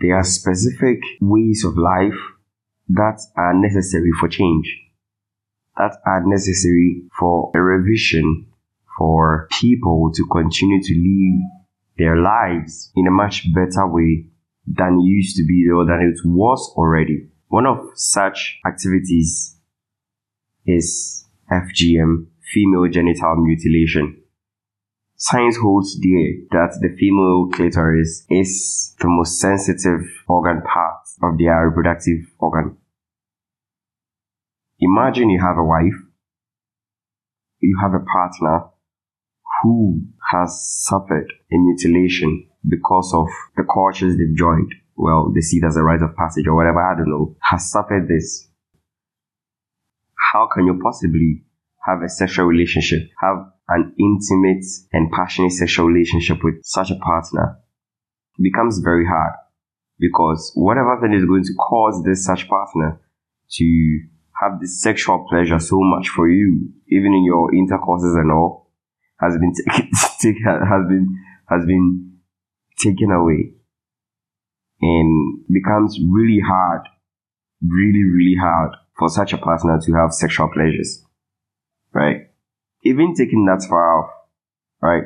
there are specific ways of life that are necessary for change, that are necessary for a revision, for people to continue to live their lives in a much better way than it used to be or than it was already. One of such activities is FGM, female genital mutilation. Science holds dear that the female clitoris is the most sensitive organ part of their reproductive organ. Imagine you have a wife, you have a partner who has suffered a mutilation because of the cultures they've joined. Well, they see it as a rite of passage or whatever, I don't know, has suffered this. How can you possibly have a sexual relationship, have an intimate and passionate sexual relationship with such a partner? Becomes very hard because whatever thing is going to cause this such partner to have this sexual pleasure so much for you, even in your intercourses and all, has been taken, has been has been taken away, and becomes really hard, really really hard for such a partner to have sexual pleasures, right? Even taking that far off, right?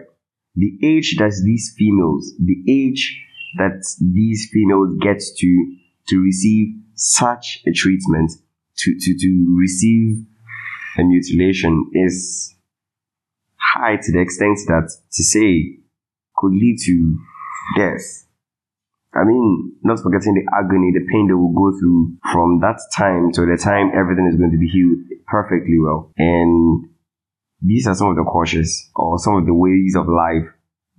The age that these females, the age that these females get to to receive such a treatment, to to to receive a mutilation is high to the extent that to say could lead to death. I mean, not forgetting the agony, the pain they will go through from that time to the time everything is going to be healed perfectly well. And these are some of the causes or some of the ways of life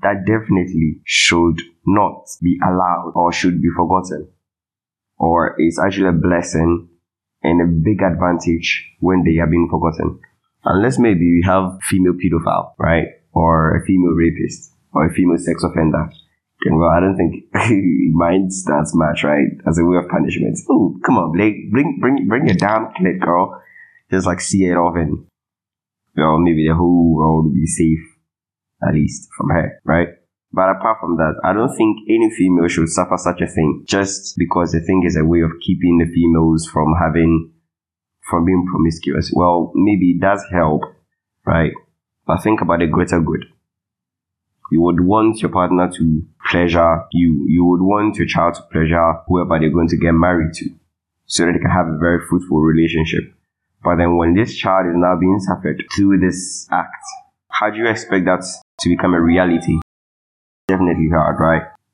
that definitely should not be allowed or should be forgotten. Or it's actually a blessing and a big advantage when they are being forgotten. Unless maybe you have female pedophile, right? Or a female rapist or a female sex offender. Then well, I don't think minds that much, right? As a way of punishment. Oh, come on, Blake, bring bring bring your damn clit, girl. Just like see it off and well, maybe the whole world will be safe, at least from her, right? But apart from that, I don't think any female should suffer such a thing just because the thing is a way of keeping the females from having, from being promiscuous. Well, maybe it does help, right? But think about the greater good. You would want your partner to pleasure you. You would want your child to pleasure whoever they're going to get married to so that they can have a very fruitful relationship. But then when this child is now being suffered through this act, how do you expect that to become a reality? Definitely hard, right?